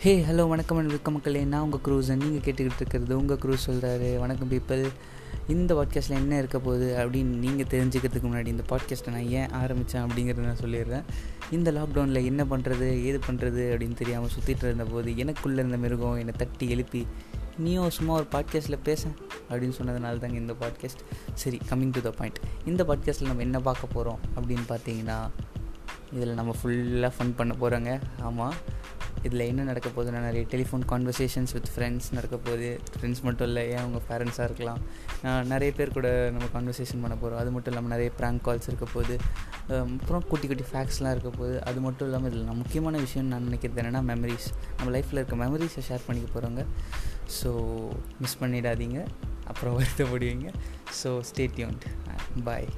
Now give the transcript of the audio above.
ஹே hello வணக்கம் and welcome மக்களே. நான் உங்கள் க்ரூஸ் நீங்கள் கேட்டுக்கிட்டு இருக்கிறது உங்கள் க்ரூஸ் சொல்கிறாரு வணக்கம் பீப்பிள் இந்த பாட்காஸ்ட்டில் என்ன இருக்க போகுது அப்படின்னு நீங்கள் தெரிஞ்சுக்கிறதுக்கு முன்னாடி இந்த பாட்காஸ்ட்டை நான் ஏன் ஆரம்பித்தேன் அப்படிங்கிறத நான் சொல்லிடுறேன். இந்த லாக்டவுனில் என்ன பண்ணுறது ஏது பண்ணுறது அப்படின்னு தெரியாமல் சுற்றிட்டு இருந்தபோது எனக்குள்ளே இருந்த மிருகம் என்னை தட்டி எழுப்பி நீயும் சும்மா ஒரு பாட்காஸ்ட்டில் பேச அப்படின்னு சொன்னதுனால தாங்க இந்த பாட்காஸ்ட் சரி கம்மிங் டு த பாயிண்ட் இந்த பாட்காஸ்ட்டில் நம்ம என்ன பார்க்க போகிறோம் அப்படின்னு பார்த்தீங்கன்னா இதில் நம்ம ஃபுல்லாக ஃபன் பண்ண போகிறோங்க ஆமாம் இதில் என்ன நடக்க போகுதுன்னா நிறைய டெலிஃபோன் கான்வர்சேஷன்ஸ் வித் ஃப்ரெண்ட்ஸ் நடக்க போகுது ஃப்ரெண்ட்ஸ் மட்டும் இல்லை ஏன் அவங்க பேரண்ட்ஸாக இருக்கலாம்? நிறைய பேர் கூட நம்ம கான்வர்சேஷன் பண்ண போகிறோம் அது மட்டும் இல்லாமல் நிறைய ப்ராங்க் கால்ஸ் இருக்க போகுது. அப்புறம் குட்டி குட்டி ஃபேக்ட்ஸ்லாம் இருக்க போகுது. அது மட்டும் இல்லாமல் இதில் நான் முக்கியமான விஷயம் நான் நினைக்கிறது என்னென்னா மெமரிஸ் நம்ம லைஃப்பில் இருக்க மெமரிஸை ஷேர் பண்ணிக்க போகிறோங்க ஸோ மிஸ் பண்ணிடாதீங்க. அப்புறம் வருத்தப்படுவீங்க. ஸோ ஸ்டேட்யூன்ட் பாய்